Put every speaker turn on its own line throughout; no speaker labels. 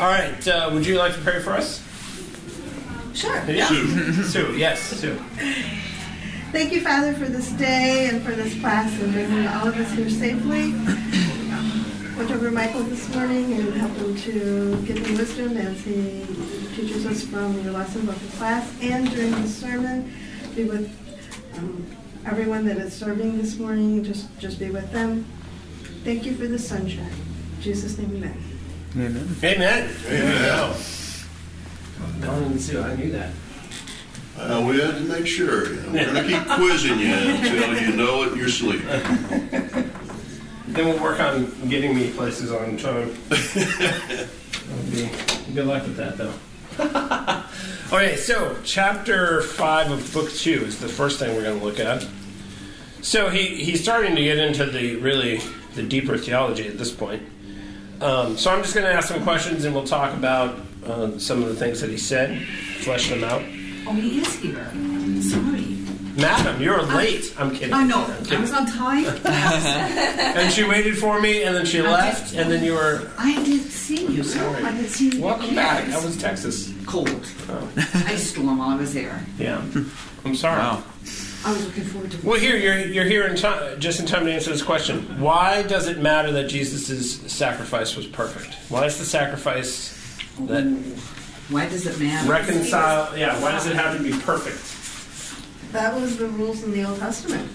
All right. Uh, would you like to pray for us?
Sure.
Yeah.
Sue.
Sue. Yes. Sue.
Thank you, Father, for this day and for this class and bringing all of us here safely. Watch over Michael this morning and help him to give him wisdom as he teaches us from your lesson about the class and during the sermon. Be with um, everyone that is serving this morning. Just, just be with them. Thank you for the sunshine. In Jesus' name, amen.
Amen.
Amen.
Amen.
Colin and Sue. I knew that.
Uh, we had to make sure. You know, we're going to keep quizzing you until you know it in your sleep.
Then we'll work on getting me places on time. Be good luck with that, though. okay, so chapter five of book two is the first thing we're going to look at. So he he's starting to get into the really the deeper theology at this point. Um, so I'm just going to ask some questions, and we'll talk about uh, some of the things that he said, flesh them out.
Oh, he is here. Sorry.
Madam, you're late. I'm kidding.
I know.
I'm
I was on time.
and she waited for me, and then she left, and then you were
I didn't see you.
Sorry.
I didn't see you.
Welcome back. That was Texas.
cold.
Oh,
Ice storm while I was there.
yeah. I'm sorry.
Wow.
I was looking forward to.
Well, here you're you're here in time, just in time to answer this question. Why does it matter that Jesus' sacrifice was perfect? Why is the sacrifice that
Why does it matter?
reconcile? Yeah. Why does it have to be perfect?
That was the rules in the Old Testament.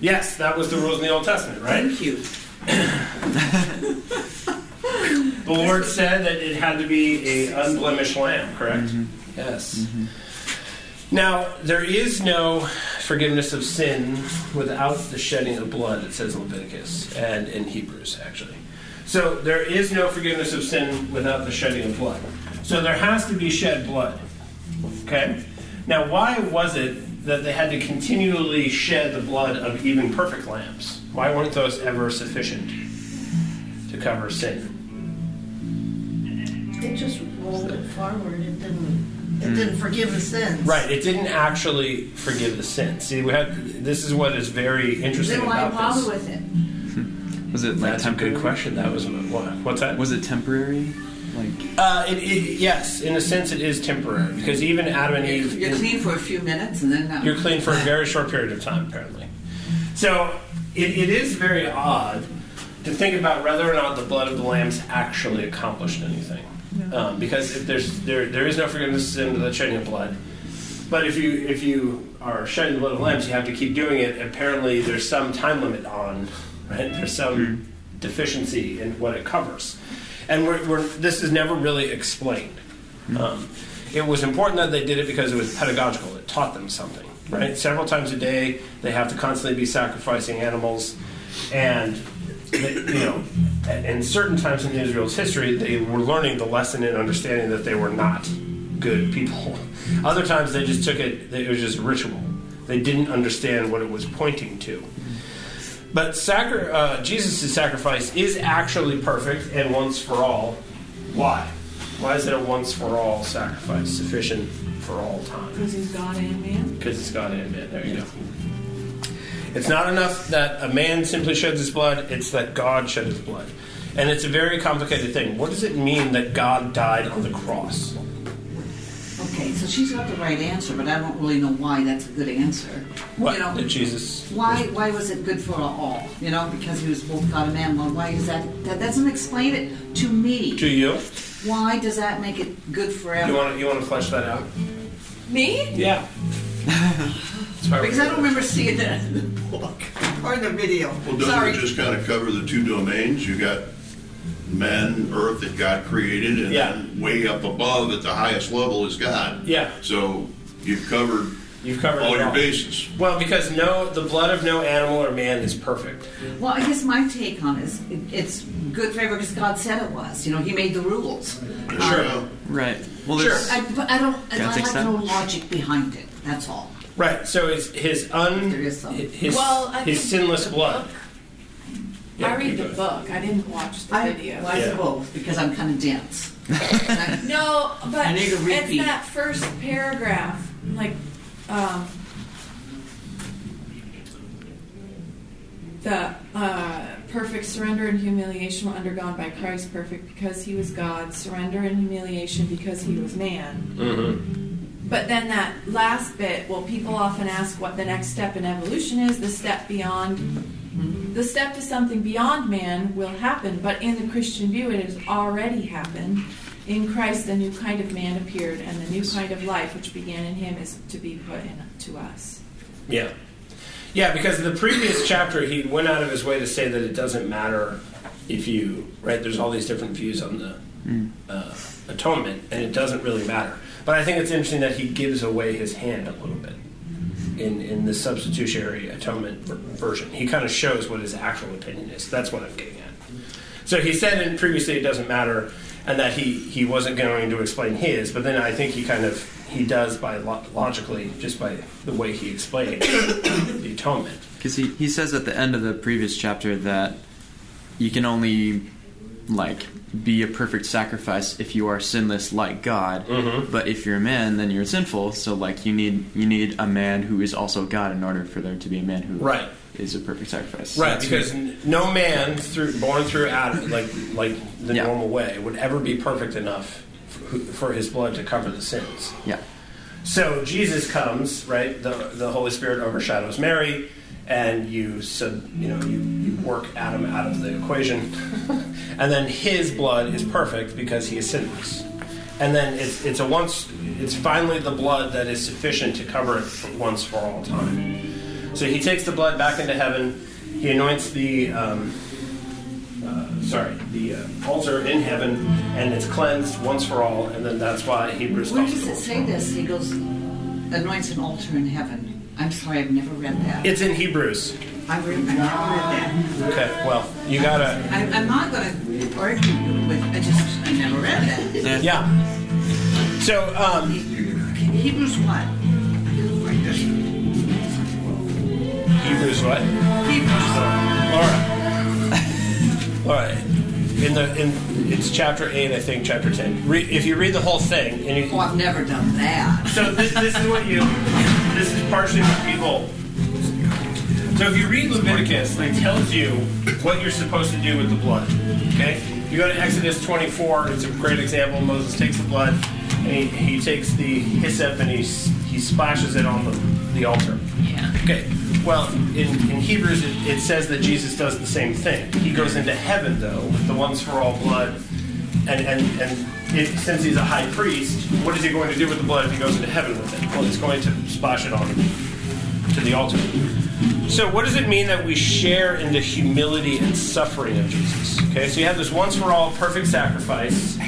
Yes, that was the rules in the Old Testament, right?
Thank you.
The Lord said that it had to be a unblemished lamb, correct? Mm-hmm. Yes. Mm-hmm. Now, there is no forgiveness of sin without the shedding of blood, it says in Leviticus and in Hebrews, actually. So there is no forgiveness of sin without the shedding of blood. So there has to be shed blood. Okay? Now, why was it that they had to continually shed the blood of even perfect lambs? Why weren't those ever sufficient to cover sin?
It just rolled it forward. It didn't. It didn't forgive the sins.
Right, it didn't actually forgive the sin. See, we had this is what is very interesting
Then why
about
bother
this.
with it?
Was it like
That's a
temporary?
good question. That was what, what's that?
Was it temporary? Like
Uh, it, it, yes, in a sense, it is temporary because even Adam and Eve,
You're clean for a few minutes and then. Uh,
you're clean for a very short period of time, apparently. So it, it is very odd to think about whether or not the blood of the lambs actually accomplished anything, um, because if there's there there is no forgiveness of sin without shedding of blood. But if you if you are shedding the blood of lambs, you have to keep doing it. Apparently, there's some time limit on, right? There's some deficiency in what it covers, and we're, we're, this is never really explained. Um, it was important that they did it because it was pedagogical. It taught them something, right? Several times a day, they have to constantly be sacrificing animals, and they, you know, and certain times in Israel's history, they were learning the lesson and understanding that they were not good people. Other times, they just took it; it was just ritual. They didn't understand what it was pointing to. But sacri- uh, Jesus' sacrifice is actually perfect and once for all. Why? Why is it a once for all sacrifice sufficient for all time?
Because he's God and man.
Because he's God and man. There you go. It's not enough that a man simply sheds his blood, it's that God shed his blood. And it's a very complicated thing. What does it mean that God died on the cross?
Okay, so she's got the right answer, but I don't really know why that's a good answer.
What
You know,
did Jesus?
why why was it good for all? You know, because he was both God and man. Well, why is that? That doesn't explain it to me.
To you?
Why does that make it good forever?
You want to you want to flesh that out?
Me?
Yeah. That's why we're
because I don't remember seeing that in the book or in the video.
Well, doesn't
Sorry.
it just kind of cover the two domains? You got man, earth that God created, and
Yeah.
then way up above at the highest level is God.
Yeah.
So you've covered
You've covered
all
it
your
all.
bases.
Well, because no, the blood of no animal or man is perfect.
Well, I guess my take on it is it, it's good forever because God said it was. You know, He made the rules.
Sure.
Um,
right. Well,
Sure.
there's
I, but I don't. I
Gotta
like
fix
to
that.
know logic behind it. That's all.
Right. So his his un
There is some.
his
Well, I
his
think
sinless
the
blood.
book-
Yeah,
I read
you
the
go.
book. I didn't watch the
I,
video.
well, I
Yeah.
both because I'm kind of dense.
No, but
I need to
it's that first paragraph, like, um, the uh, perfect surrender and humiliation were undergone by Christ, perfect because he was God, surrender and humiliation because he was man.
Mm-hmm.
But then that last bit, well, people often ask what the next step in evolution is, the step beyond. The step to something beyond man will happen, but in the Christian view, it has already happened. In Christ, the new kind of man appeared, and the new kind of life which began in him is to be put into us.
Yeah. Yeah, because in the previous chapter, he went out of his way to say that it doesn't matter if you, right? There's all these different views on the uh, atonement, and it doesn't really matter. But I think it's interesting that he gives away his hand a little bit in, in the substitutionary atonement ver- version. He kind of shows what his actual opinion is. That's what I'm getting at. So he said in previously it doesn't matter, and that he, he wasn't going to explain his, but then I think he kind of he does by lo- logically just by the way he explained the atonement.
Because he, he says at the end of the previous chapter that you can only like be a perfect sacrifice if you are sinless like God.
Mhm.
But if you're a man, then you're sinful. So like you need you need a man who is also God in order for there to be a man who
Right.
is a perfect sacrifice.
Right,
So
because n- no man through born through Adam, like like the
Yeah.
normal way, would ever be perfect enough for, for his blood to cover the sins.
yeah,
So Jesus comes, right? The the Holy Spirit overshadows Mary, and you sub, you know you, you work Adam out of the equation, and then his blood is perfect because he is sinless. And then it's it's a once it's finally the blood that is sufficient to cover it for once for all time. So he takes the blood back into heaven. He anoints the um, uh, sorry the uh, altar in heaven, and it's cleansed once for all. And then that's why Hebrews.
Where does it say this? He goes, anoints an altar in heaven. I'm sorry, I've never read that.
It's in Hebrews.
I've, read, I've never read that.
Okay, well, you gotta.
I, I'm not to argue with. I just I never read that.
Yeah. So, um,
Hebrews what?
Hebrews what?
Hebrews.
Laura. Laura. In the in it's chapter eight, I think, chapter ten. Re, if you read the whole thing, and you,
Oh, I've never done that.
So this, this is what you. This is partially what people. So if you read Leviticus, it tells you what you're supposed to do with the blood. Okay. You go to Exodus 24. It's a great example. Moses takes the blood and he, he takes the hyssop and he he splashes it on the, the altar.
Yeah.
Okay. Well, in, in Hebrews, it, it says that Jesus does the same thing. He goes into heaven, though, with the once for all blood. And, and, and since he's a high priest, what is he going to do with the blood if he goes into heaven with it? Well, he's going to splash it on to the altar. So, what does it mean that we share in the humility and suffering of Jesus? Okay, so you have this once for all perfect sacrifice.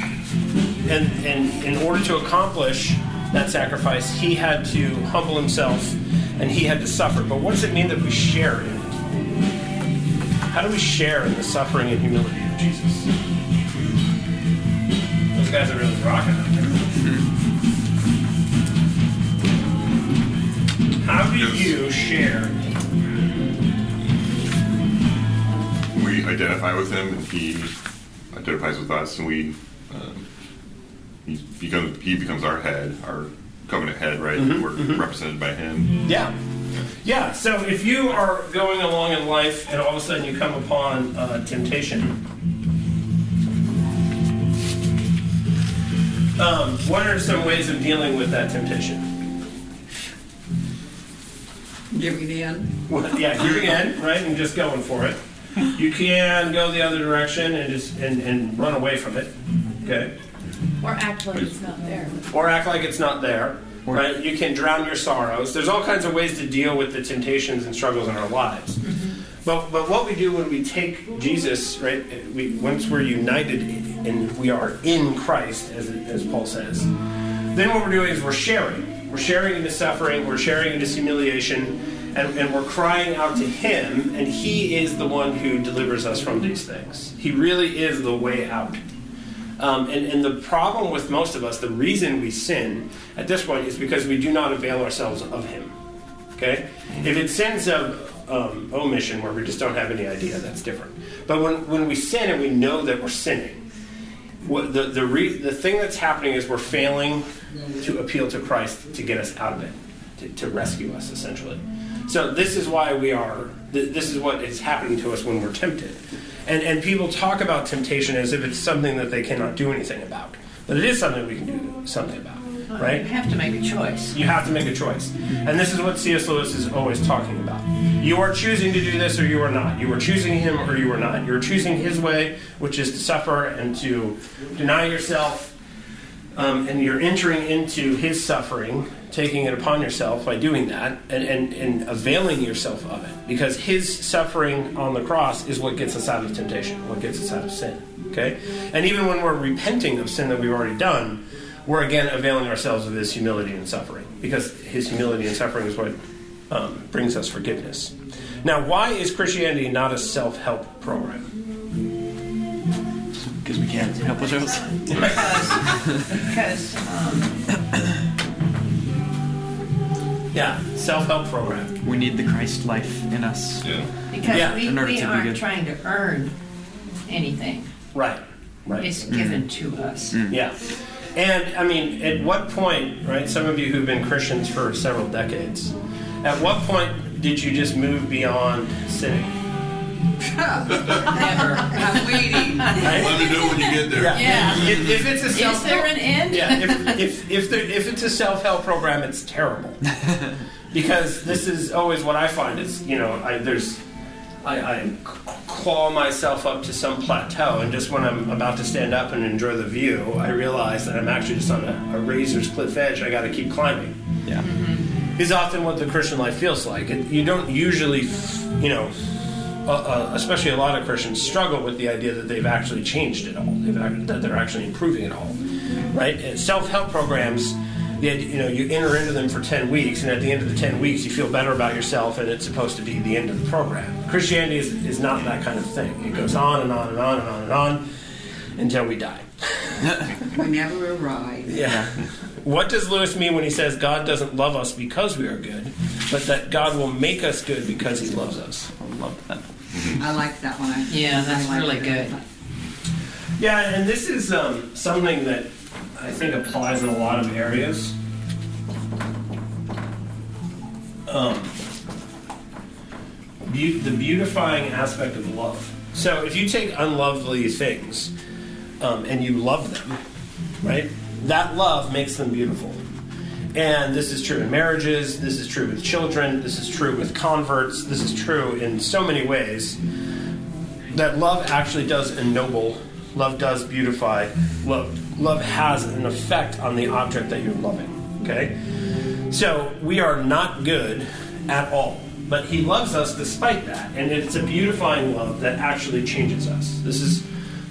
And, and in order to accomplish that sacrifice, he had to humble himself and he had to suffer. But what does it mean that we share in it? How do we share in the suffering and humility of Jesus? Those guys are really rocking out there. How do you share?
we identify with him and he identifies with us and we um, he becomes he becomes our head our covenant head right we're represented by him
Yeah. Yeah, so if you are going along in life and all of a sudden you come upon uh, temptation, um, what are some ways of dealing with that temptation?
Giving in.
Well, yeah, giving in, right, and just going for it. You can go the other direction and just and, and run away from it. Okay.
Or act like it's not there.
or act like it's not there. Right? You can drown your sorrows. There's all kinds of ways to deal with the temptations and struggles in our lives. But but what we do when we take Jesus, right? We once we're united and we are in Christ, as as Paul says, then what we're doing is we're sharing. We're sharing in his suffering. We're sharing in his humiliation. And, and we're crying out to him, and he is the one who delivers us from these things. He really is the way out. Um, and, and the problem with most of us, the reason we sin at this point is because we do not avail ourselves of Him. Okay? If it's sins of um, omission, where we just don't have any idea, that's different. But when, when we sin and we know that we're sinning, what the, the, re, the thing that's happening is we're failing to appeal to Christ to get us out of it, to, to rescue us, essentially. So this is why we are. th- This is what is happening to us when we're tempted, and and people talk about temptation as if it's something that they cannot do anything about, but it is something we can do something about, right?
You have to make a choice.
You have to make a choice. And this is what C.S. Lewis is always talking about. You are choosing to do this or you are not. You are choosing him or you are not. You're choosing his way, which is to suffer and to deny yourself. Um, and you're entering into his suffering, taking it upon yourself by doing that, and, and, and availing yourself of it. Because his suffering on the cross is what gets us out of temptation, what gets us out of sin. Okay? And even when we're repenting of sin that we've already done, we're again availing ourselves of his humility and suffering because his humility and suffering is what um, brings us forgiveness. Now, why is Christianity not a self help program?
Because we can't help ourselves.
Because um,
Yeah, self help program.
We need the Christ life in us.
Yeah.
because
Yeah,
we,
in order
we
to be
aren't
good.
trying to earn anything.
Right, right.
It's given to us.
Yeah. And I mean, at what point, right? Some of you who've been Christians for several decades, at what point did you just move beyond sinning?
Never. I'm waiting.
Right?
Let me know when you get there.
Yeah.
If, if it's a
Is
self
there an end?
yeah, if, if, if, there, if it's a self help program, it's terrible. because this is always what I find is, you know, I, there's, I, I claw myself up to some plateau, and just when I'm about to stand up and enjoy the view, I realize that I'm actually just on a, a razor's cliff edge. I got to keep climbing.
Yeah.
Is often what the Christian life feels like. And you don't usually, you know, uh, uh, especially a lot of Christians struggle with the idea that they've actually changed it all. They've act- that they're actually improving it all, right? Self help programs, the, idea- you know, you enter into them for ten weeks, and at the end of the ten weeks, you feel better about yourself, and it's supposed to be the end of the program. Christianity is, is not that kind of thing. It goes on and on and on and on and on until we die.
We never arrive.
Yeah. What does Lewis mean when he says God doesn't love us because we are good, but that God will make us good because he loves us?
I love that.
I like that one.
Yeah, that's
like
really
it.
good.
Yeah, and this is um, something that I think applies in a lot of areas. Um, beau- the beautifying aspect of love. So if you take unlovely things um, and you love them, right? That love makes them beautiful. And this is true in marriages, this is true with children, this is true with converts, this is true in so many ways that love actually does ennoble, love does beautify, love, love has an effect on the object that you're loving. Okay? So we are not good at all. But he loves us despite that. And it's a beautifying love that actually changes us. This is,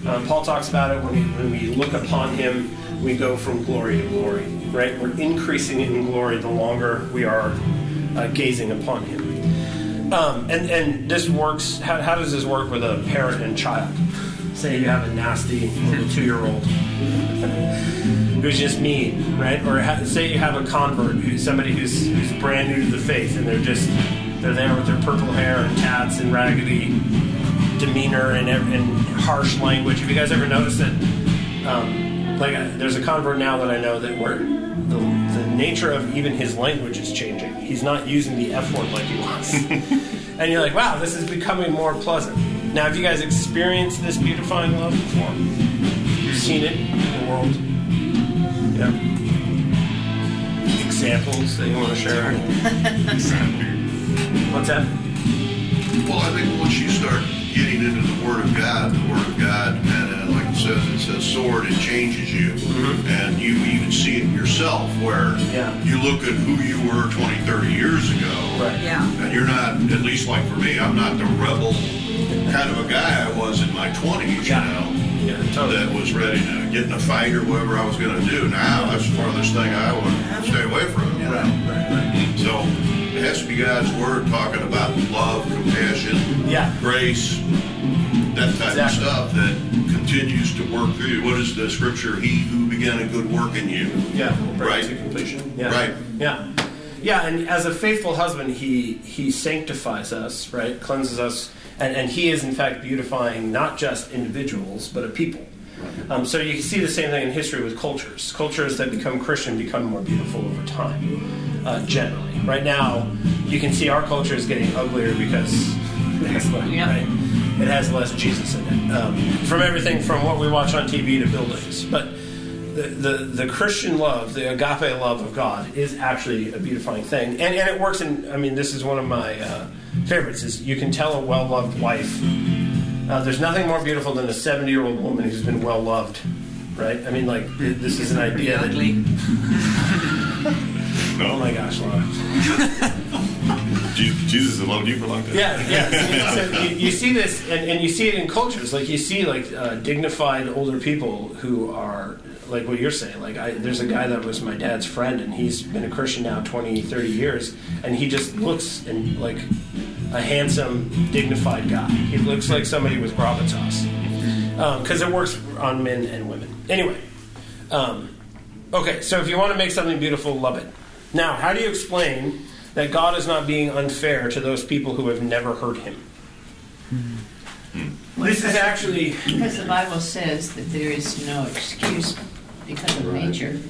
um, Paul talks about it when we, when we look upon him, we go from glory to glory, right? We're increasing in glory the longer we are uh, gazing upon him. Um, and, and this works, how, how does this work with a parent and child? Say you have a nasty little two year old who's just mean, right? Or ha- say you have a convert, who's somebody who's, who's brand new to the faith and they're just, they're there with their purple hair and tats and raggedy demeanor and, and harsh language. Have you guys ever noticed that? Um, like, uh, there's a convert now that I know that where the, the nature of even his language is changing. He's not using the F word like he was. and you're like, wow, this is becoming more pleasant. Now, have you guys experienced this beautifying love before? You've seen it in the world? Yeah. Examples that you want to share? What's that?
Well, I think once you start getting into the Word of God, the Word of God, and uh, like it says, it says sword, it changes you. And you even see it yourself where
Yeah.
you look at who you were 20, 30 years ago.
Right.
Yeah.
And you're not, at least like for me, I'm not the rebel kind of a guy I was in my 20s,
Yeah.
you know
Yeah, totally.
that was ready to get in a fight or whatever I was going to do. Now that's the farthest thing I would stay away from. You know?
Right, right,
So it has to be God's word talking about love, compassion,
Yeah.
grace, that type
Exactly.
of stuff that continues to work through you. What is the scripture? He who began a good work in you.
Yeah,
Right.
to completion. Yeah.
Right.
Yeah. Yeah, and as a faithful husband, he he sanctifies us, right? Cleanses us, and, and he is in fact beautifying not just individuals, but a people. Um, so you see the same thing in history with cultures. Cultures that become Christian become more beautiful over time, uh, generally. Right now, you can see our culture is getting uglier because it has less,
Yeah.
right? It has less Jesus in it. Um, from everything from what we watch on TV to buildings. But the, the, the Christian love, the agape love of God, is actually a beautifying thing. And, and it works in, I mean, this is one of my uh, favorites, is you can tell a well-loved wife. Uh, there's nothing more beautiful than a 70-year-old woman who's been well-loved, right? I mean, like, th- this is an idea that...
Ugly.
Oh my gosh, Laura.
Jesus has loved you for a long time.
Yeah, yeah. So, so you, you see this, and, and you see it in cultures. Like you see, like uh, dignified older people who are like what you're saying. Like I, there's a guy that was my dad's friend, and he's been a Christian now 20, 30 years, and he just looks and like a handsome, dignified guy. He looks like somebody with gravitas because it works on men and women. Anyway, um, okay. So if you want to make something beautiful, love it. Now, how do you explain that God is not being unfair to those people who have never heard Him? This is actually
Because the Bible says that there is no excuse because of nature.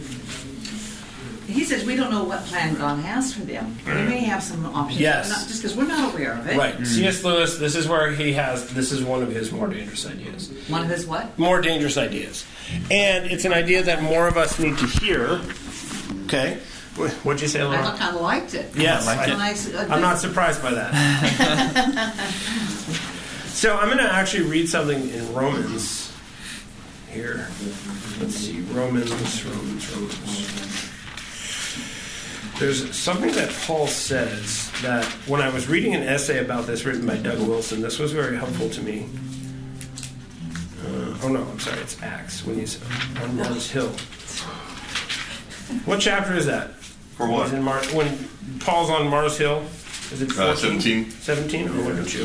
He says we don't know what plan God has for them. We may have some options,
Yes.
not, just because we're not aware of it.
right. C.S. Lewis. This is where he has. This is one of his more dangerous ideas.
One of his what?
More dangerous ideas, and it's an idea that more of us need to hear. Okay. What'd you say,
I kind of liked it.
Yes,
I like
I-
And I s- uh,
I'm not surprised by that. so I'm going to actually read something in Romans here. Let's see, Romans, Romans, Romans. There's something that Paul says that when I was reading an essay about this written by Doug Wilson, this was very helpful to me. Uh, oh no, I'm sorry, it's Acts when he's on Mars Hill. What chapter is that?
For what?
In Mar- when Paul's on Mars Hill, is it 14?
Uh, 17.
17? Oh, look at you.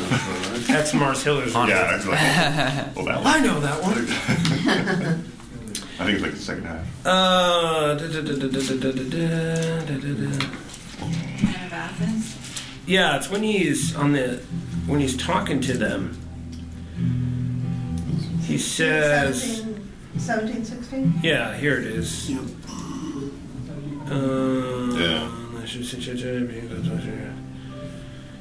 That's Mars Hill. Is
Yeah, like, well.
I know that one.
I think it's like the second half.
Uh, da, da, da, da, da, da, da, da, da, da.
Man of Athens.
Yeah, it's when he's on the when he's talking to them. He says,
17, 16?
"Yeah, here it is." Uh,
Yeah.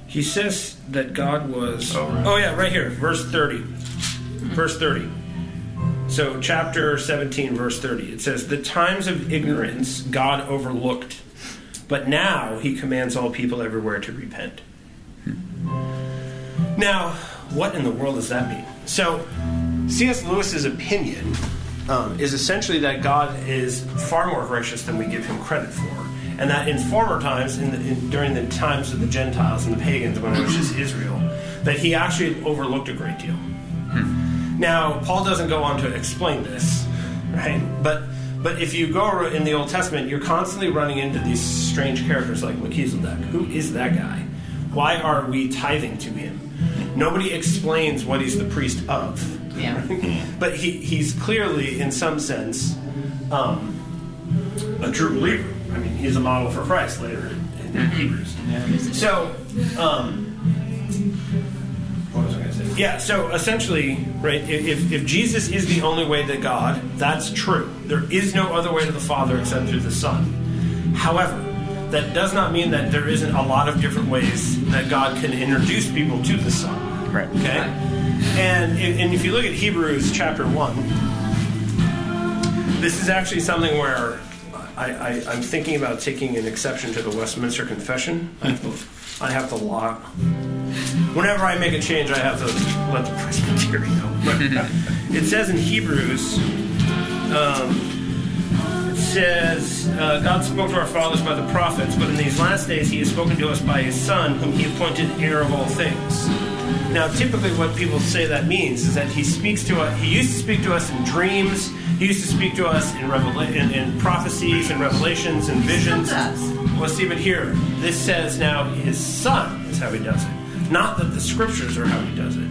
He says that God was.
Oh, right.
oh yeah, right here, verse thirty. Verse thirty. So, chapter 17, verse 30, it says, The times of ignorance God overlooked, but now he commands all people everywhere to repent. Now, what in the world does that mean? So, C.S. Lewis's opinion um, is essentially that God is far more gracious than we give him credit for. And that in former times, in the, in, during the times of the Gentiles and the pagans, when it was just Israel, that he actually overlooked a great deal. Now, Paul doesn't go on to explain this, right? But but if you go in the Old Testament, you're constantly running into these strange characters like Melchizedek. Who is that guy? Why are we tithing to him? Nobody explains what he's the priest of.
Yeah.
But he, he's clearly, in some sense, um, a true believer. I mean, he's a model for Christ later in, in Hebrews. So, um, Yeah, so essentially, right, if, if Jesus is the only way to God, that's true. There is no other way to the Father except through the Son. However, that does not mean that there isn't a lot of different ways that God can introduce people to the Son.
Right.
Okay? And, and if you look at Hebrews chapter 1, this is actually something where I, I, I'm thinking about taking an exception to the Westminster Confession. I have to, I have to law. Whenever I make a change, I have to let the Presbyterian know. But it says in Hebrews, um, it says, uh, God spoke to our fathers by the prophets, but in these last days he has spoken to us by his Son, whom he appointed heir of all things. Now, typically, what people say that means is that he speaks to us. He used to speak to us in dreams. He used to speak to us in, revela- in, in prophecies and revelations and visions.
does.
Well, see, but here, this says now his son is how he does it. Not that the scriptures are how he does it.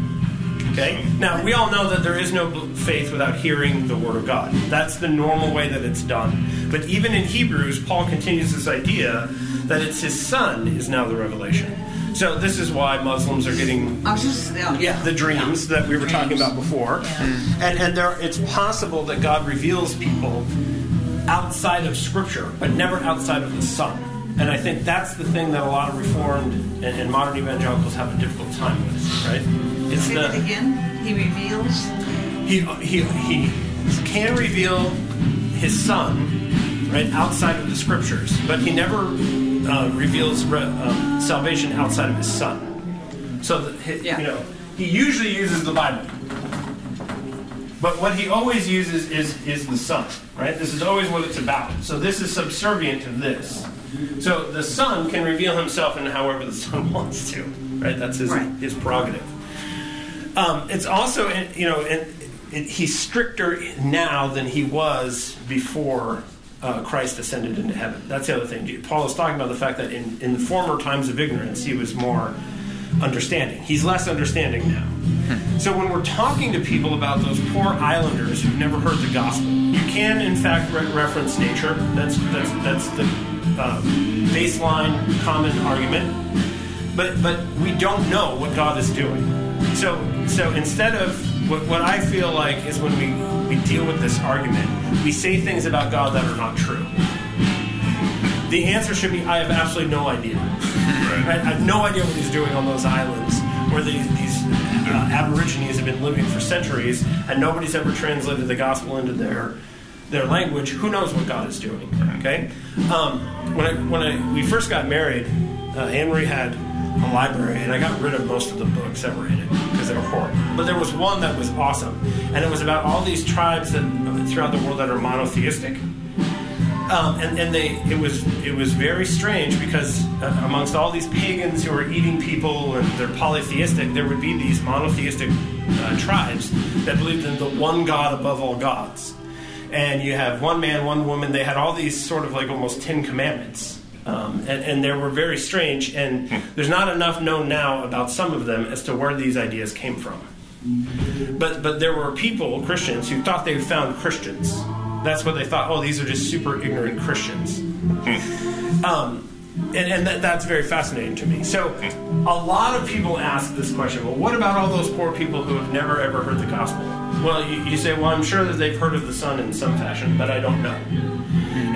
Okay? Now, we all know that there is no faith without hearing the word of God. That's the normal way that it's done. But even in Hebrews, Paul continues this idea that it's his son is now the revelation. So this is why Muslims are getting
just, yeah.
yeah, the dreams that we were talking about before, mm-hmm. and and there, it's possible that God reveals people outside of Scripture, but never outside of the Son. And I think that's the thing that a lot of Reformed and, and modern evangelicals have a difficult time with, right? It's
Say it
the
again. He reveals.
he he he can reveal his Son, right, outside of the Scriptures, but he never uh, reveals re- um, salvation outside of his Son. So that he,
Yeah.
you know, he usually uses the Bible. But what he always uses is is the Son, right? This is always what it's about. So this is subservient to this. So the Son can reveal himself in however the Son wants to, right? That's his
Right.
his prerogative. Um, it's also, you know, and it, he's stricter now than he was before uh, Christ ascended into heaven. That's the other thing. Paul is talking about the fact that in, in the former times of ignorance, he was more understanding. He's less understanding now. So when we're talking to people about those poor islanders who've never heard the gospel, you can in fact re- reference nature. That's that's that's the uh, baseline common argument. But but we don't know what God is doing. So so instead of what, what I feel like is when we we deal with this argument, we say things about God that are not true. The answer should be I have absolutely no idea. Right? I have no idea what he's doing on those islands where these, these uh, Aborigines have been living for centuries, and nobody's ever translated the gospel into their their language. Who knows what God is doing? Okay. Um, when I, when I, we first got married, uh, Anne Marie had a library, and I got rid of most of the books that were in it because they were horrible. But there was one that was awesome, and it was about all these tribes that throughout the world that are monotheistic. Um, and, and they it was it was very strange because uh, amongst all these pagans who are eating people and they're polytheistic, there would be these monotheistic uh, tribes that believed in the one God above all gods. And you have one man, one woman. They had all these sort of like almost Ten Commandments, um, and, and they were very strange. And there's not enough known now about some of them as to where these ideas came from. But but there were people, Christians, who thought they found Christians. That's what they thought. Oh, these are just super ignorant Christians. um, and and that, that's very fascinating to me. So, a lot of people ask this question. Well, what about all those poor people who have never ever heard the gospel? Well, you, you say, well, I'm sure that they've heard of the Son in some fashion, but I don't know.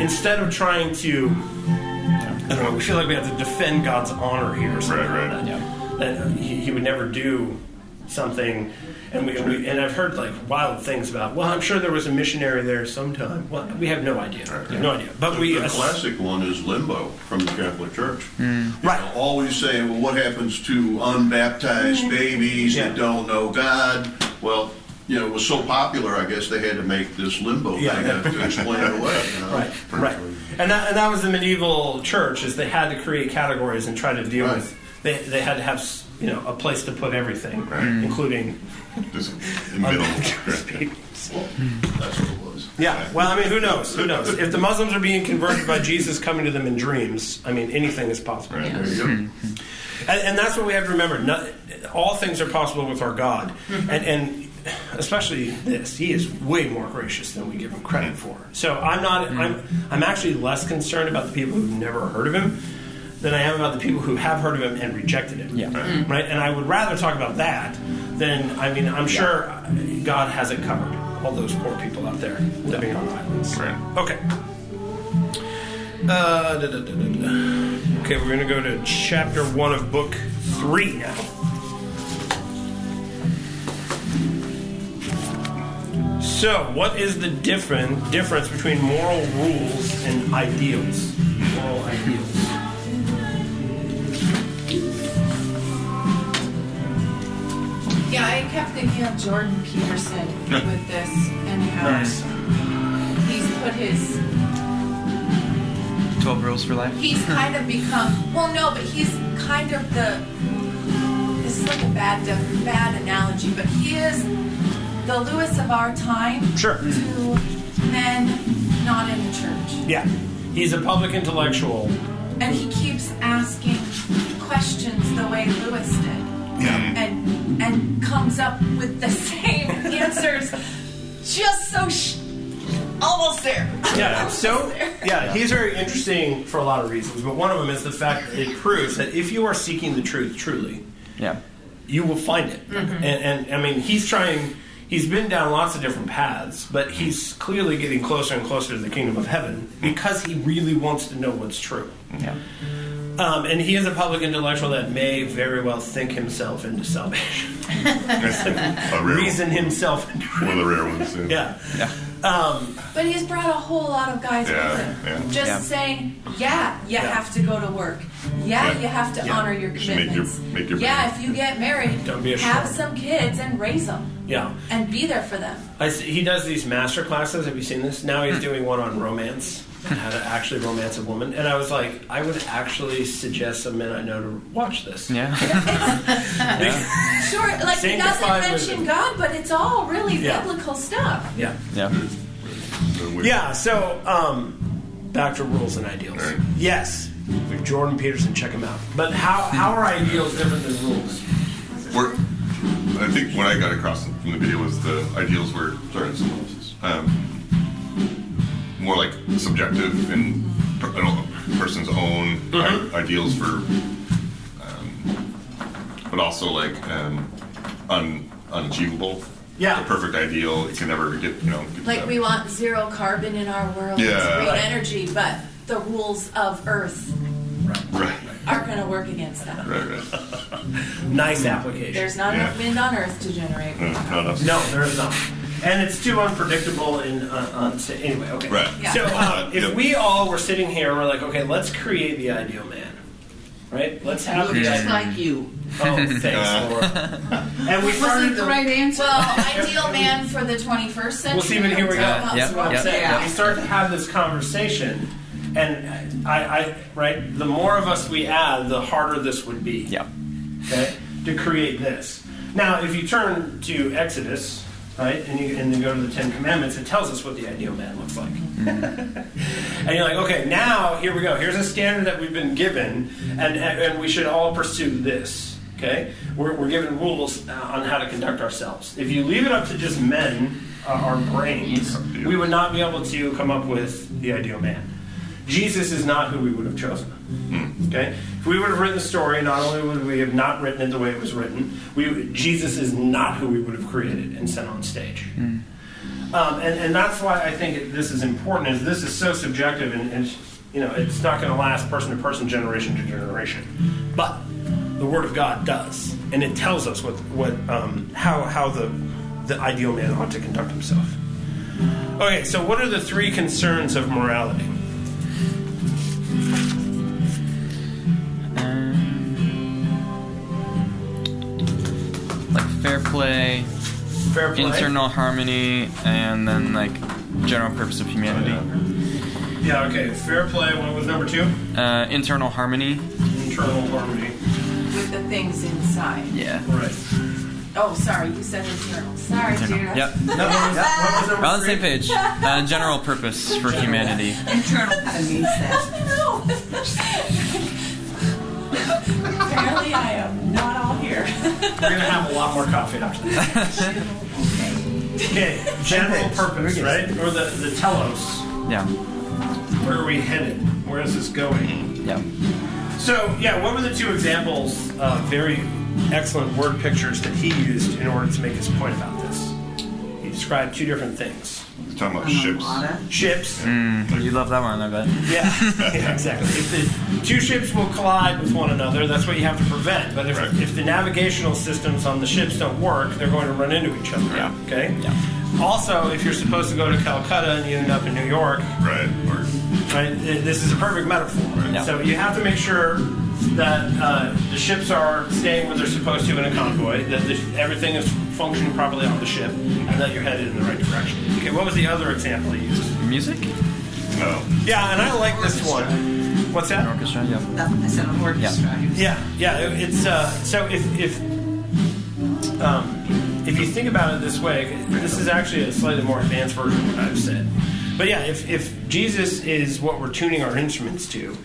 Instead of trying to, I don't know, we feel like we have to defend God's honor here. Or something
Right, right.
like that that he, he would never do something. And we, we and I've heard like wild things about. Well, I'm sure there was a missionary there sometime. Well, we have no idea, no idea. But we
the classic one is limbo from the Catholic Church. Hmm.
right.
Always saying, well, what happens to unbaptized hmm. babies
Yeah.
that don't know God? Well, you know, it was so popular, I guess they had to make this limbo
Yeah.
thing up to explain it away. You know?
Right, right, and that, and that was the medieval church. Is they had to create categories and try to deal
Right.
with. They, they had to have s- you know a place to put everything, mm. including
Just in the
unbaptized babies.
That's what it was.
Yeah, well, I mean, who knows? Who knows? If the Muslims are being converted by Jesus coming to them in dreams, I mean, anything is possible.
Right.
There you go.
And, and that's what we have to remember. Not, all things are possible with our God, mm-hmm. and, and especially this. He is way more gracious than we give him credit mm. for. So I'm not. I'm. I'm actually less concerned about the people who've never heard of him than I am about the people who have heard of him and rejected him.
Yeah.
Right. And I would rather talk about that than. I mean, I'm sure God has it covered. All those poor people out there living on islands.
Right.
Okay. Uh, da, da, da, da, da. Okay, we're going to go to chapter one of book three now. So, what is the different difference between moral rules and ideals? Moral ideals.
Kept thinking of Jordan Peterson with this and how
Nice.
he's put his
Twelve rules for life.
he's kind of become well no but he's kind of the this is like a bad bad analogy but he is the lewis of our time
Sure.
to men not in the church
Yeah, he's a public intellectual.
and he keeps asking questions the way lewis did
Yeah.
and and comes up with the same answers just so sh- almost there
Yeah, so yeah, he's very interesting for a lot of reasons, but one of them is the fact that it proves that if you are seeking the truth truly,
Yeah.
you will find it. Mm-hmm. And, and I mean, he's trying. He's been down lots of different paths, but he's clearly getting closer and closer to the kingdom of heaven because he really wants to know what's true.
Yeah.
Um, and he is a public intellectual that may very well think himself into salvation,
a rare
reason himself into
One of the rare ones.
yeah.
Yeah.
Um,
But he's brought a whole lot of guys
Yeah,
with him.
yeah.
Just
Yeah.
saying, yeah, you
Yeah.
have to go to work. Yeah,
Yeah.
you have to
Yeah.
honor your
You make your- make your
yeah,
money.
if you get married,
Don't be a
have
shark.
some kids and raise them
yeah.
and be there for them.
I see, he does these master classes. Have you seen this? Now he's doing one on romance, how to actually romance a woman. And I was like, I would actually suggest some men I know to watch this.
Yeah.
Sure, like he doesn't mention
wisdom.
God, but it's all really
Yeah.
biblical stuff.
Yeah.
Yeah.
Yeah. So um, back to rules and ideals.
All right.
Yes, Jordan Peterson, check him out. But how how are ideals different than rules?
We're, I think what I got across from the video was the ideals were sorry, it's someone else's. Um, more like subjective and per, a person's own
Mm-hmm.
i- ideals for, um, but also like um, un, unachievable.
Yeah.
the perfect ideal. It can never get you know. Get
Like
that.
we want zero carbon in our world,
Yeah.
it's green
Right.
energy, but the rules of Earth
Right,
aren't going to work against that.
right, right.
Nice application.
There's not enough wind on Earth to generate.
No, not enough.
No, there is not. And it's too unpredictable and uh, unsa- anyway. Okay.
Right.
Yeah.
So uh, if
Yep.
we all were sitting here, and we're like, okay, let's create the ideal man, right? Let's have
Look
the
just
ideal.
like you.
Oh, thanks,
Uh.
Laura. And we
Wasn't
started
the right answer?
Well, ideal man for the 21st century.
Well, see, but here we go.
That's
Yep,
what I'm
yep,
saying.
yep.
We start to have this conversation, and I, I, right, the more of us we add, the harder this would be.
Yeah.
Okay, to create this. Now, if you turn to Exodus, right, and you and you go to the Ten Commandments, it tells us what the ideal man looks like. and you're like, okay, now here we go. Here's a standard that we've been given, and and we should all pursue this. Okay, we're, we're given rules uh, on how to conduct ourselves. If you leave it up to just men, uh, our brains, we would not be able to come up with the ideal man. Jesus is not who we would have chosen. Okay, if we would have written the story, not only would we have not written it the way it was written, we Jesus is not who we would have created and sent on stage. Um, and, and that's why I think this is important. Is this is so subjective, and, and you know it's not going to last person to person, generation to generation. But the Word of God does, and it tells us what what um, how how the the ideal man ought to conduct himself. Okay, so what are the three concerns of morality?
Like fair play,
Fair play.
internal harmony, and then like general purpose of humanity.
Yeah. Okay. Fair play. What was number two?
Uh, internal harmony.
Internal harmony.
with the things inside.
Yeah.
Right.
Oh, sorry, you said internal. Sorry,
Internal.
Judah.
Yep.
What was, what was number
We're on the same page. Uh, general purpose for humanity.
Internal kind of.
No.
We're gonna have a lot more coffee after. Okay, general purpose, right? Or the, the telos.
Yeah.
Where are we headed? Where is this going?
Yeah.
So, yeah, what were the two examples, uh, very excellent word pictures that he used in order to make his point about this? He described two different things
He's talking about ships.
ships.
Mm, you love that one, I bet.
Yeah, yeah, exactly. If the two ships will collide with one another, that's what you have to prevent. But if,
Right.
if the navigational systems on the ships don't work, they're going to run into each other.
Yeah.
Okay.
Yeah.
Also, if you're supposed to go to Calcutta and you end up in New York,
Right. Or
right, this is a perfect metaphor.
Yeah.
So you have to make sure that uh, the ships are staying where they're supposed to in a convoy, that the, everything is functioning properly on the ship, and that you're headed in the right direction. Okay. What was the other example you used?
Music?
no.
Yeah, and I like this one. What's that?
Orchestra? Yeah.
That's what I said, an orchestra.
Yeah, yeah. it- It's uh, so if if um, if you think about it this way, this is actually a slightly more advanced version of what I've said. But yeah, if if Jesus is what we're tuning our instruments to,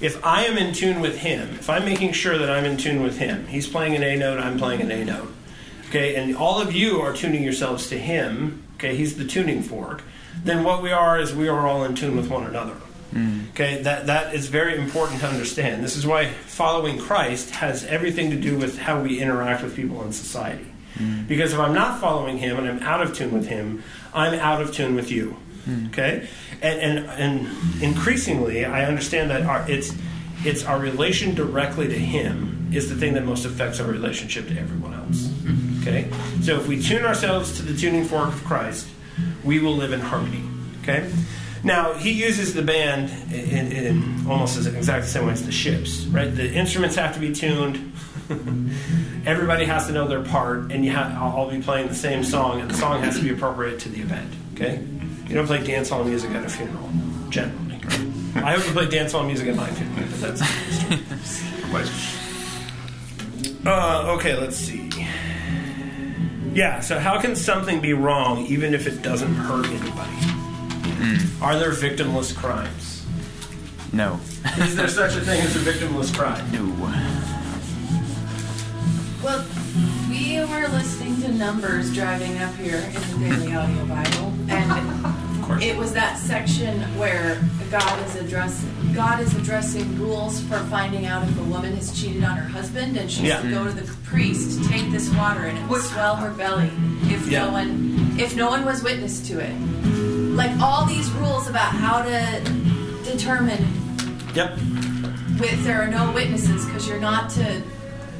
if I am in tune with Him, if I'm making sure that I'm in tune with Him, He's playing an A note, I'm playing an A note. Okay, and all of you are tuning yourselves to Him. Okay, He's the tuning fork. then what we are is we are all in tune with one another. Hmm. Okay, that that is very important to understand. This is why following Christ has everything to do with how we interact with people in society. Hmm. Because if I'm not following Him and I'm out of tune with Him, I'm out of tune with you. Hmm. Okay, and and and increasingly, I understand that our, it's it's our relation directly to Him is the thing that most affects our relationship to everyone else. Okay, so if we tune ourselves to the tuning fork of Christ, we will live in harmony. Okay. Now he uses the band in, in almost as exactly the same way as the ships, right? The instruments have to be tuned. Everybody has to know their part, and you ha- I'll I'll be playing the same song, and the song has to be appropriate to the event. Okay, you don't play dance hall music at a funeral, generally. I hope you play dance hall music at my funeral, but that's. Uh, okay, let's see. Yeah, so how can something be wrong even if it doesn't hurt anybody? Hmm. Are there victimless crimes?
No.
Is there such a thing as a victimless crime?
No.
Well, we were listening to Numbers driving up here in the Daily Audio Bible, and
Of course.
it was that section where God is addressing God is addressing rules for finding out if a woman has cheated on her husband, and she's
Yeah.
to go to the priest, take this water, and it will swell her belly if
Yeah.
no one if no one was witness to it. Like all these rules about how to determine
Yep.
with there are no witnesses because you're not to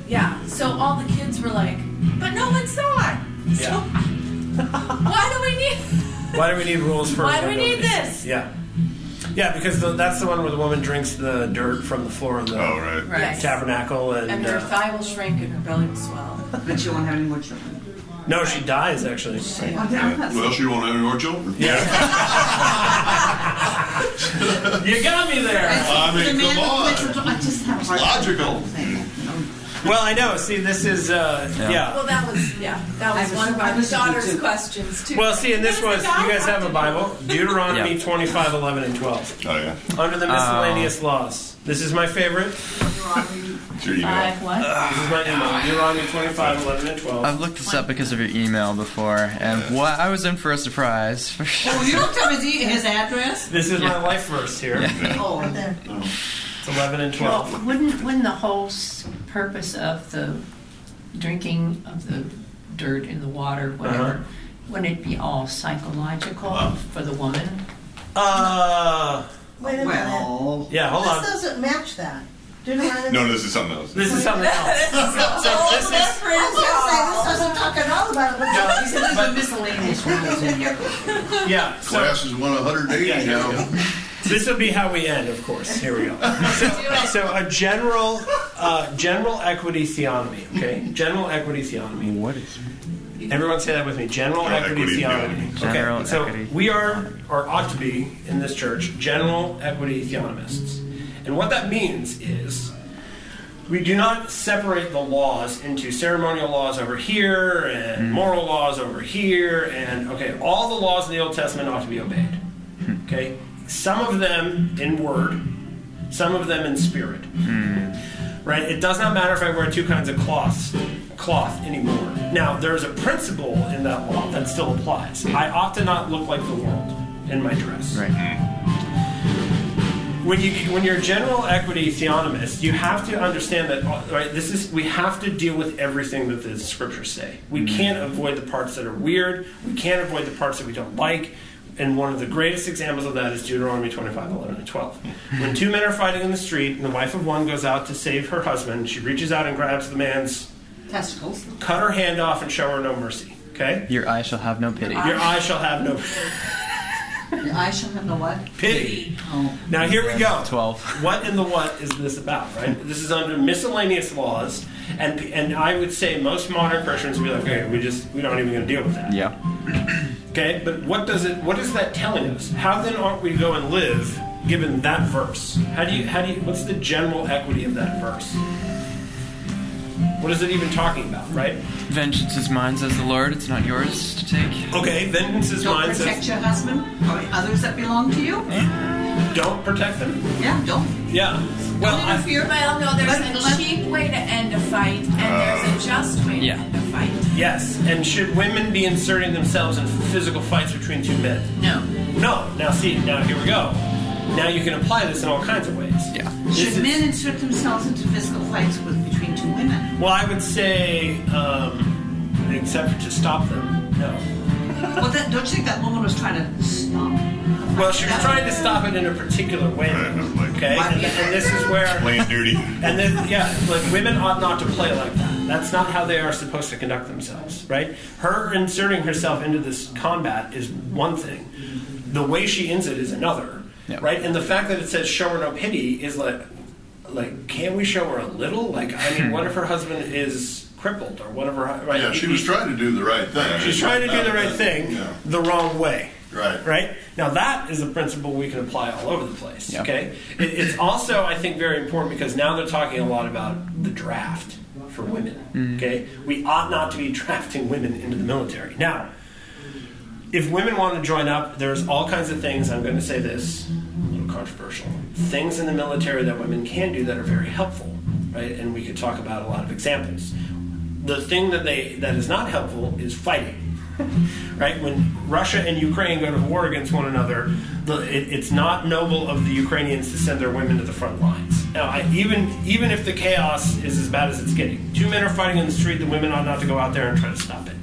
yeah so all the kids were like but no one saw it so why do we need
Why do we need rules for?
Why do we need this?
Yeah. Yeah, because the, that's the one where the woman drinks the dirt from the floor of the
Oh, right.
Right.
tabernacle, and,
and her
uh,
thigh will shrink and her belly will swell
But she won't have any more children.
no, she dies actually.
Well, she won't have any more children.
Yeah, you got me there.
I mean,
The man
come on.
that quits I just have a hard
logical.
thing, you know.
Well, I know. See, this is uh,
Yeah.
yeah.
well that was yeah that was
was-
one of
I
our daughter's
too.
questions too
Well, see, and this was you guys have a Bible, Deuteronomy
Yeah.
25, 11, and 12.
Oh, yeah.
Under the miscellaneous laws. This is my favorite.
It's your email.
Five what?
This is my email. Deuteronomy 25, 11, and 12.
I've looked this up because of your email before, and what I was in for a surprise. For sure.
Oh, you don't tell his, e- his address?
This is my life verse here.
Oh,
Right there.
It's 11 and 12.
Well, wouldn't, wouldn't the whole s- purpose of the drinking of the dirt in the water, whatever,
Uh-huh.
wouldn't it be all psychological for the woman?
Uh,
Wait a minute.
well.
yeah, hold
This
on.
This doesn't match that. Deuteronomy.
No, this is something else.
This is something else. So this is.
I was gonna say, this doesn't talk at all about it. but-
No,
He said there's a miscellaneous rules in here.
Yeah. So,
Class is 180
Yeah, yeah,
now.
Yeah. This will be how we end, of course. Here we go. So, so a general, uh, general equity theonomy. Okay, general equity theonomy.
What is?
Everyone say that with me. General,
General
equity,
equity
theonomy.
theonomy.
General
okay, so we are, or ought to be, in this church, general equity theonomists. And what that means is we do not separate the laws into ceremonial laws over here and moral laws over here. And, okay, all the laws in the Old Testament ought to be obeyed. Okay? Some of them in word, some of them in spirit. Hmm. Right? It does not matter if I wear two kinds of cloths, cloth anymore. Now, there's a principle in that law that still applies. I ought to not look like the world in my dress.
Right.
When you when you're a general equity theonomist, you have to understand that right. This is we have to deal with everything that the scriptures say. We hmm. can't avoid the parts that are weird. We can't avoid the parts that we don't like. And one of the greatest examples of that is Deuteronomy 25, 11, and 12. When two men are fighting in the street, and the wife of one goes out to save her husband, she reaches out and grabs the man's,
Testicles.
cut her hand off, and show her no mercy. Okay?
Your eye shall have no pity.
Your eye shall have no
Your eyes shall have no what?
pity.
Oh.
Now here we go.
12.
What in the what is this about, right? This is under miscellaneous laws, and and I would say most modern Christians would be like, okay, we just we don't even going to deal with that.
Yeah.
Okay, but what does it? What is that telling us? How then ought we to go and live given that verse? How do you how do you? What's the general equity of that verse? What is it even talking about, right?
Vengeance is mine, says the Lord. It's not yours to take.
Okay, vengeance is
Don't
mine.
protect
Says,
your husband or others that belong to you.
don't protect them.
Yeah, don't.
Yeah. Well,
don't
I,
interfere.
Well, no, there's
Let-
a
let-
cheap way to end a fight, and there's a just way to end a fight.
yes. And should women be inserting themselves in physical fights between two men?
No.
No. Now see. Now here we go. Now you can apply this in all kinds of ways.
Yeah.
This is-
Should men insert themselves into physical fights with between two women?
Well, I would say, um, except to stop them, no.
Well, that, don't you think that woman was trying to stop?
Well, she was trying to stop it in a particular way.
Right, I'm like-
Okay, and, and this is where,
Plain duty.
and then yeah, like women ought not to play like that. That's not how they are supposed to conduct themselves, right? Her inserting herself into this combat is one thing. The way she ends it is another,
Yeah.
right? And the fact that it says "show her no pity" is like, like, can we show her a little? Like, I mean, what if her husband is crippled or whatever? Right?
Yeah, she was trying to do the right thing.
She's trying to do the right thing
Yeah.
the wrong way.
Right.
Right? Now, that is a principle we can apply all over the place.
Yeah.
Okay? It, it's also, I think, very important because now they're talking a lot about the draft for women. Mm. Okay? We ought not to be drafting women into the military. Now, if women want to join up, there's all kinds of things. I'm going to say this, a little controversial. Things in the military that women can do that are very helpful, right? And we could talk about a lot of examples. The thing that they that is not helpful is fighting, right? When Russia and Ukraine go to war against one another, the, it, it's not noble of the Ukrainians to send their women to the front lines. Now, I, even even if the chaos is as bad as it's getting, two men are fighting in the street. The women ought not to go out there and try to stop it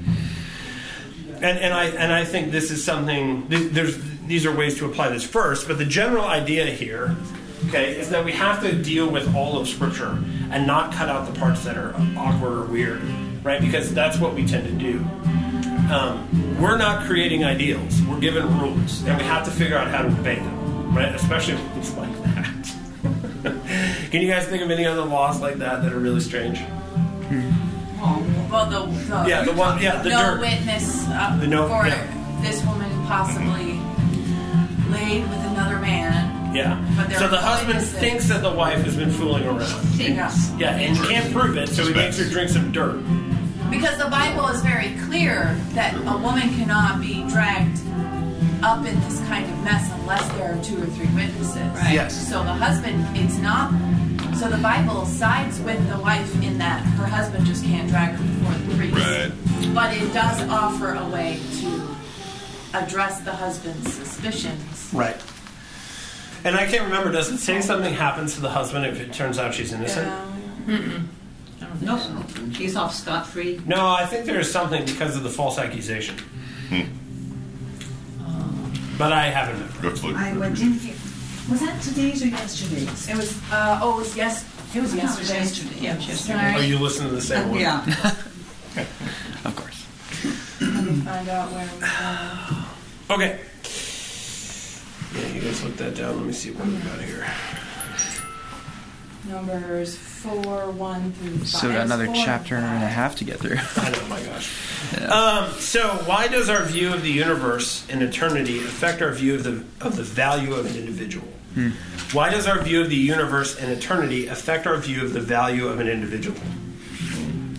and, and I and I think this is something. th- There's these are ways to apply this first, but the general idea here, okay, is that we have to deal with all of Scripture and not cut out the parts that are awkward or weird, right? Because that's what we tend to do. Um, we're not creating ideals; we're given rules, and we have to figure out how to obey them, right? Especially things like that. Can you guys think of any other laws like that that are really strange?
Well, the, the
Yeah, the one, yeah, the
no
dirt.
witness uh,
The no-
for
yeah.
this woman possibly laid with another man.
Yeah. So the husband
witnesses.
thinks that the wife has been fooling around.
Yeah.
Yeah, and he can't prove it, so he makes her drink some dirt.
Because the Bible is very clear that a woman cannot be dragged up in this kind of mess unless there are two or three witnesses.
Right.
Yes.
So the husband, it's not. So the Bible sides with the wife in that her husband just can't drag her before the priest.
Right.
But it does offer a way to address the husband's suspicions.
Right. And I can't remember, does it say something happens to the husband if it turns out she's innocent?
No, he's off scot free.
No, I think there is something because of the false accusation. But I haven't memorized.
Let's.
I went in here. Was that today's or yesterday's?
It was. Uh, oh, it was yes. It was
I thought it was
yesterday.
yesterday.
Yeah, just
Are
Sorry.
you listening to the same one?
yeah.
Of course.
Let me find out where. it was going.
Okay. Yeah, you guys look that down. Let me see what we've got here.
Numbers four, one through five.
So we got another
Four
chapter and a half to get through.
I know, my gosh. Um, so, why does our view of the universe and eternity affect our view of the of the value of an individual? Why does our view of the universe and eternity affect our view of the value of an individual?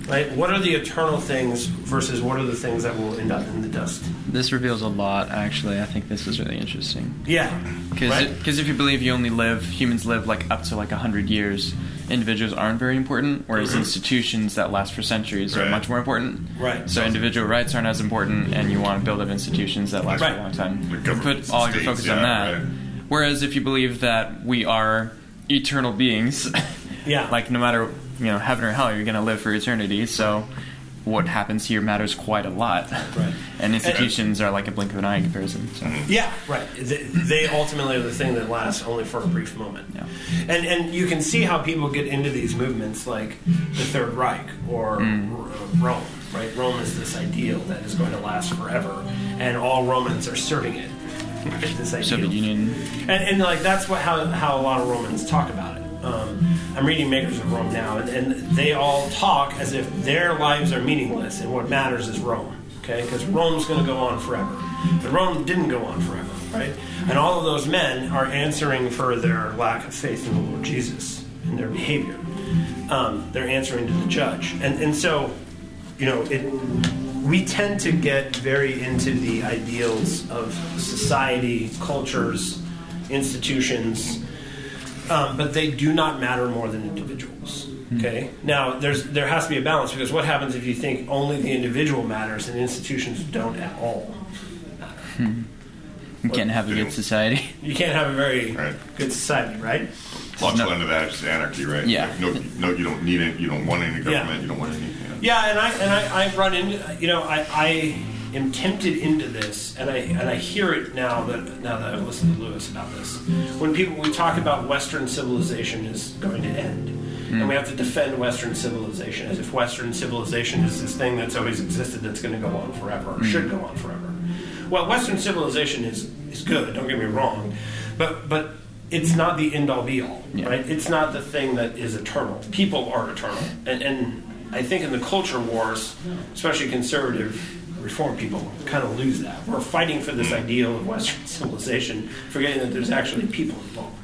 Right? What are the eternal things versus what are the things that will end up in the dust?
This reveals a lot, actually. I think this is really interesting.
Yeah.
Because
Right?
if you believe you only live, humans live like up to like 100 years, individuals aren't very important, whereas mm-hmm. institutions that last for centuries are much more important.
Right.
So individual rights aren't as important, and you want to build up institutions that last
Right.
for a long time.
The
You put all
and
your
states,
focus on that.
right.
Whereas if you believe that we are eternal beings,
Yeah.
like no matter you know heaven or hell, you're going to live for eternity. So what happens here matters quite a lot.
Right.
And institutions are like a blink of an eye in comparison. So.
Yeah, right. They, they ultimately are the thing that lasts only for a brief moment.
Yeah.
And and you can see how people get into these movements like the Third Reich or
Mm.
Rome. Right, Rome is this ideal that is going to last forever, and all Romans are serving it. This ideal.
Soviet Union.
And, and like that's what how, how a lot of Romans talk about it. Um, I'm reading Makers of Rome now, and, and they all talk as if their lives are meaningless, and what matters is Rome. Okay, because Rome's going to go on forever, but Rome didn't go on forever, right? And all of those men are answering for their lack of faith in the Lord Jesus and their behavior. Um, they're answering to the judge, and and so, you know, it we tend to get very into the ideals of society, cultures, institutions, um, but they do not matter more than individuals. Okay. Now, there's there has to be a balance because what happens if you think only the individual matters and institutions don't at all?
You can't have a good society.
You can't have a very
Right.
good society, right?
Logical end of that is anarchy, right?
Yeah.
Like, no, no, you don't need it. You don't want any government. You don't want any. You know.
Yeah, and I and I, I run into you know I, I am tempted into this, and I and I hear it now that now that I've listened to Lewis about this. When people we talk about Western civilization is going to end, and we have to defend Western civilization as if Western civilization is this thing that's always existed that's going to go on forever or should go on forever. Well, Western civilization is is good. Don't get me wrong, but but. It's not the end all be all,
Yeah.
right? It's not the thing that is eternal. People are eternal, and, and I think in the culture wars, especially conservative reform people, kind of lose that. We're fighting for this ideal of Western civilization, forgetting that there's actually people involved.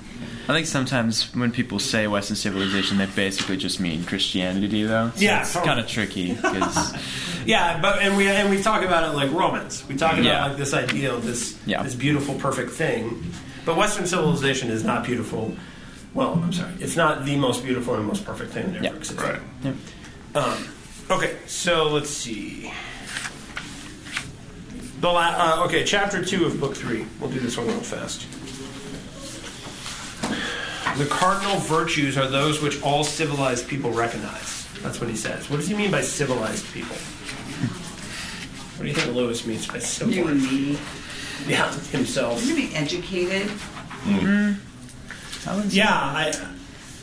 I think sometimes when people say Western civilization, they basically just mean Christianity, though. So
Yeah,
it's
totally.
kind of tricky
Yeah, but and we and we talk about it like Romans. We talk about
Yeah.
like this ideal, this
Yeah.
this beautiful, perfect thing. But Western civilization is not beautiful. Well, I'm sorry, it's not the most beautiful and most perfect thing that ever
Yeah.
existed.
Right.
Um, okay, so let's see. The la- uh, okay, chapter two of book three. We'll do this one real fast. The cardinal virtues are those which all civilized people recognize. That's what he says. What does he mean by civilized people? What do you think Lewis means by
You
civilized?
and me.
Yeah, himself.
You be educated.
I would say,
Yeah, I,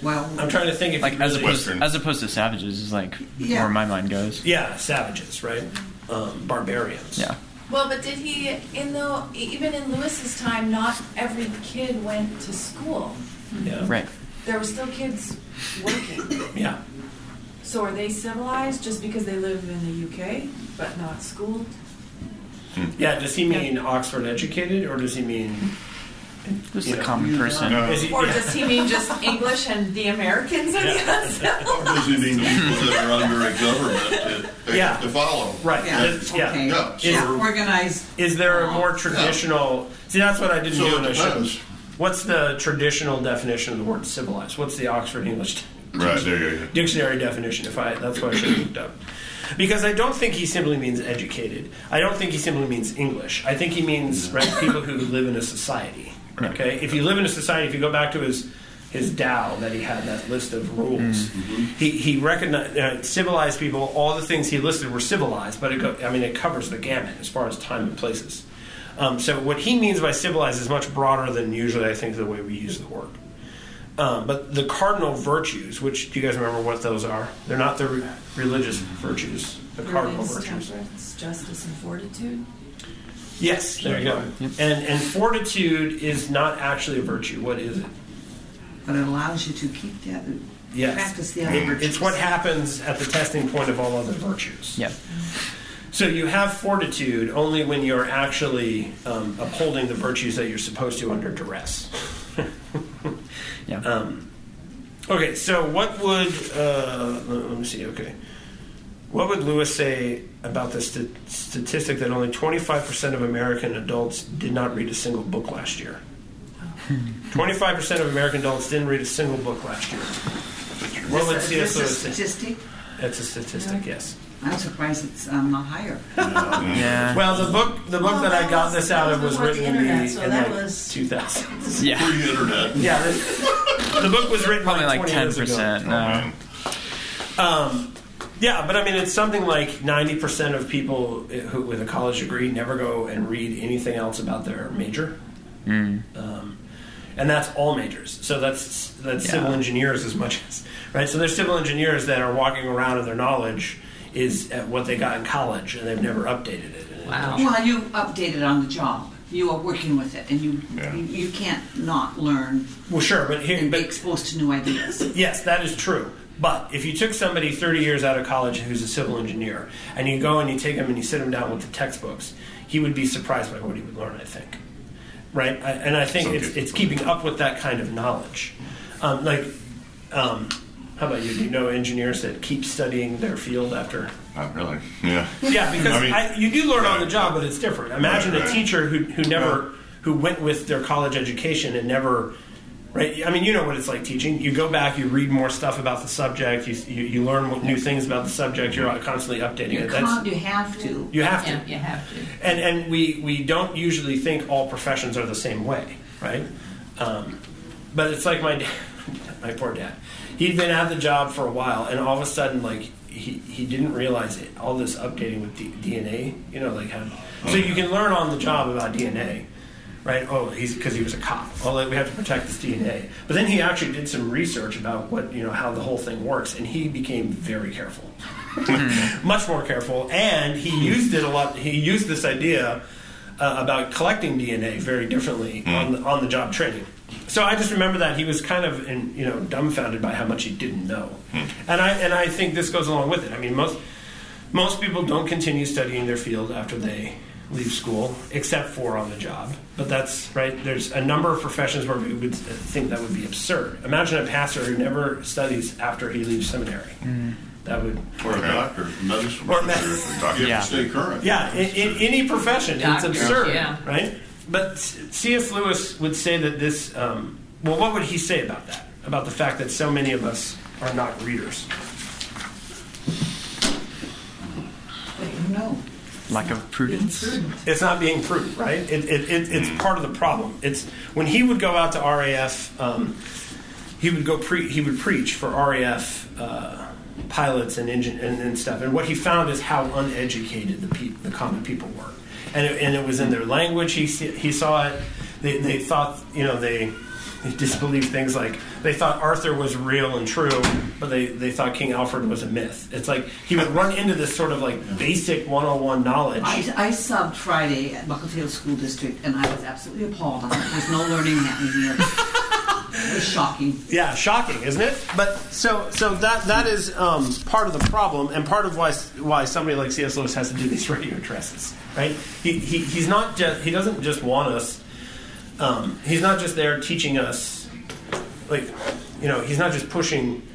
Well,
I'm trying to think if
like as
really-
opposed
Western.
as opposed to savages is like
Yeah.
where my mind goes.
yeah, savages, right? Um, barbarians.
Yeah.
Well, but did he, in the, even in Lewis's time, not every kid went to school.
Yeah.
Right.
There were still kids working.
Yeah.
So are they civilized just because they live in the UK, but not schooled? Hmm.
Yeah, does he mean Oxford educated or does he mean
Just
You
a
know.
common person.
No.
He,
Or
yeah.
does he mean just English and the Americans are the uncivilized?
Does he mean people that are under a government to,
Yeah.
to follow?
right?
yeah,
is- yeah.
okay.
Yeah, so-
Yeah, organized.
Is there a more traditional? See, that's what I didn't
So
do.
it
And I should.
depends.
What's the traditional definition of the word civilized? What's the Oxford English
Right. There you go.
dictionary definition? If I, that's what I should have looked up. Because I don't think he simply means educated. I don't think he simply means English. I think he means right people who live in a society. Okay, if you live in a society, if you go back to his his Tao that he had that list of rules, he he recognized uh, civilized people. All the things he listed were civilized, but it go, I mean it covers the gamut as far as time and places. Um, so what he means by civilized is much broader than usually I think the way we use the word. Um, but the cardinal virtues, which do you guys remember what those are? They're not the re- religious virtues. The cardinal
Prudence,
virtues.
temperance, justice, and fortitude.
Yes, there you go. And and fortitude is not actually a virtue. What is it?
But it allows you to keep the other,
Yes.
practice the other
It-
virtues.
it's what happens at the testing point of all other virtues.
Yeah.
So you have fortitude only when you're actually um, upholding the virtues that you're supposed to under duress.
Yeah.
Um, okay, so what would uh, let me see? Okay, what would Lewis say about the st- statistic that only 25% of American adults did not read a single book last year? 25% of American adults didn't read a single book last year. What would
This-
C.S.
this
Lewis
is
say?
statistic.
That's a statistic, yes.
I'm surprised it's um, not higher.
yeah.
Well, the book the book
Well,
that I got
was-
this out of was
was
written
before the
in the
internet, so
in
that
like
was-
2000.
yeah.
Pre-internet.
Yeah, the, the book was written
Probably
like,
like
20
ten
years ago.
percent. No.
Um, yeah, but I mean, it's something like 90% of people who, with a college degree never go and read anything else about their major.
Mm.
Um, and that's all majors. So that's that's
Yeah.
civil engineers as much as right. So there's civil engineers that are walking around and their knowledge is at what they got in college, and they've never updated it.
Wow.
Well, you update it on the job. You are working with it, and you
Yeah.
you, you can't not learn
Well, sure, but here,
and be
but
exposed to new ideas.
Yes, that is true. But if you took somebody 30 years out of college who's a civil engineer, and you go and you take him and you sit him down with the textbooks, he would be surprised by what he would learn. I think, right? I, and I think it's, it's keeping up with that kind of knowledge. Um, like, um, how about you? Do you know engineers that keep studying their field after?
Not really. Yeah.
Yeah, because
I mean-
I, you do learn on the job, but it's different. Imagine
Right,
a teacher who, who never who went with their college education and never right? I mean, you know what it's like teaching. You go back, you read more stuff about the subject, you you, you learn what- new things about the subject. You're constantly updating
You
it. That's
you have to.
you have to.
Yeah, you have to.
And and we we don't usually think all professions are the same way, right? Um, but it's like my dad, my poor dad. He'd been at the job for a while, and all of a sudden, like he, he didn't realize it. All this updating with D, DNA, you know, like how. So you can learn on the job about DNA, right? Oh, he's because he was a cop. Well, like, we have to protect this DNA. But then he actually did some research about what you know how the whole thing works, and he became very careful, hmm. much more careful, and he used it a lot. He used this idea uh, about collecting DNA very differently hmm. on the, on the job training. So I just remember that he was kind of in, you know dumbfounded by how much he didn't know, hmm. and I and I think this goes along with it. I mean most most people don't continue studying their field after they leave school, except for on the job. But that's right. There's a number of professions where we would think that would be absurd. Imagine a pastor who never studies after he leaves seminary. That would
Or a doctor, medicine.
Or med-
You
Yeah.
stay current.
yeah, in, in any profession, it's absurd,
yeah.
right? But C.S. Lewis would say that this. Um, well, what would he say about that? About the fact that so many of us are not readers.
No.
Lack of prudence.
It's not being prudent, right? It, it, it, it's part of the problem. It's when he would go out to RAF, um, he would go pre- he would preach for RAF uh, pilots and engine and, and stuff. And what he found is how uneducated the peop the common people were, and it, and it was in their language. He he saw it. They, they thought you know they. They disbelieved things like they thought Arthur was real and true, but they, they thought King Alfred was a myth. It's like he would run into this sort of like basic 101 knowledge.
I, I subbed Friday at Bucklefield School District, and I was absolutely appalled. There's no learning happening here. It was shocking.
Yeah, shocking, isn't it? But so so that that is um, part of the problem, and part of why why somebody like C.S. Lewis has to do these radio addresses, right? He, he he's not just he doesn't just want us. Um, he's not just there teaching us, like you know, he's not just pushing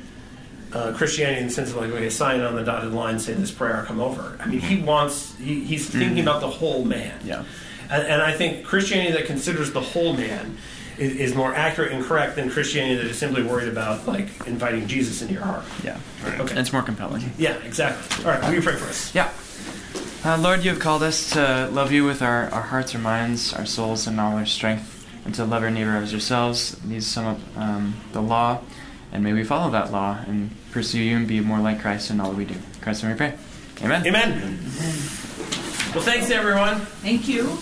uh, Christianity in the sense of like, okay, sign on the dotted line, say this prayer, come over. I mean, he wants he, he's thinking about the whole man.
Yeah.
And, and I think Christianity that considers the whole man is, is more accurate and correct than Christianity that is simply worried about like inviting Jesus into your heart.
Yeah.
Okay.
And it's more compelling.
Yeah, exactly. All right, will you pray for us?
Yeah. Uh, Lord, you have called us to love you with our, our hearts, our minds, our souls, and all our strength, and to love our neighbor as ourselves. These sum up um, the law, and may we follow that law and pursue you and be more like Christ in all that we do. Christ, name we pray. Amen.
Amen. Well, thanks everyone.
Thank you.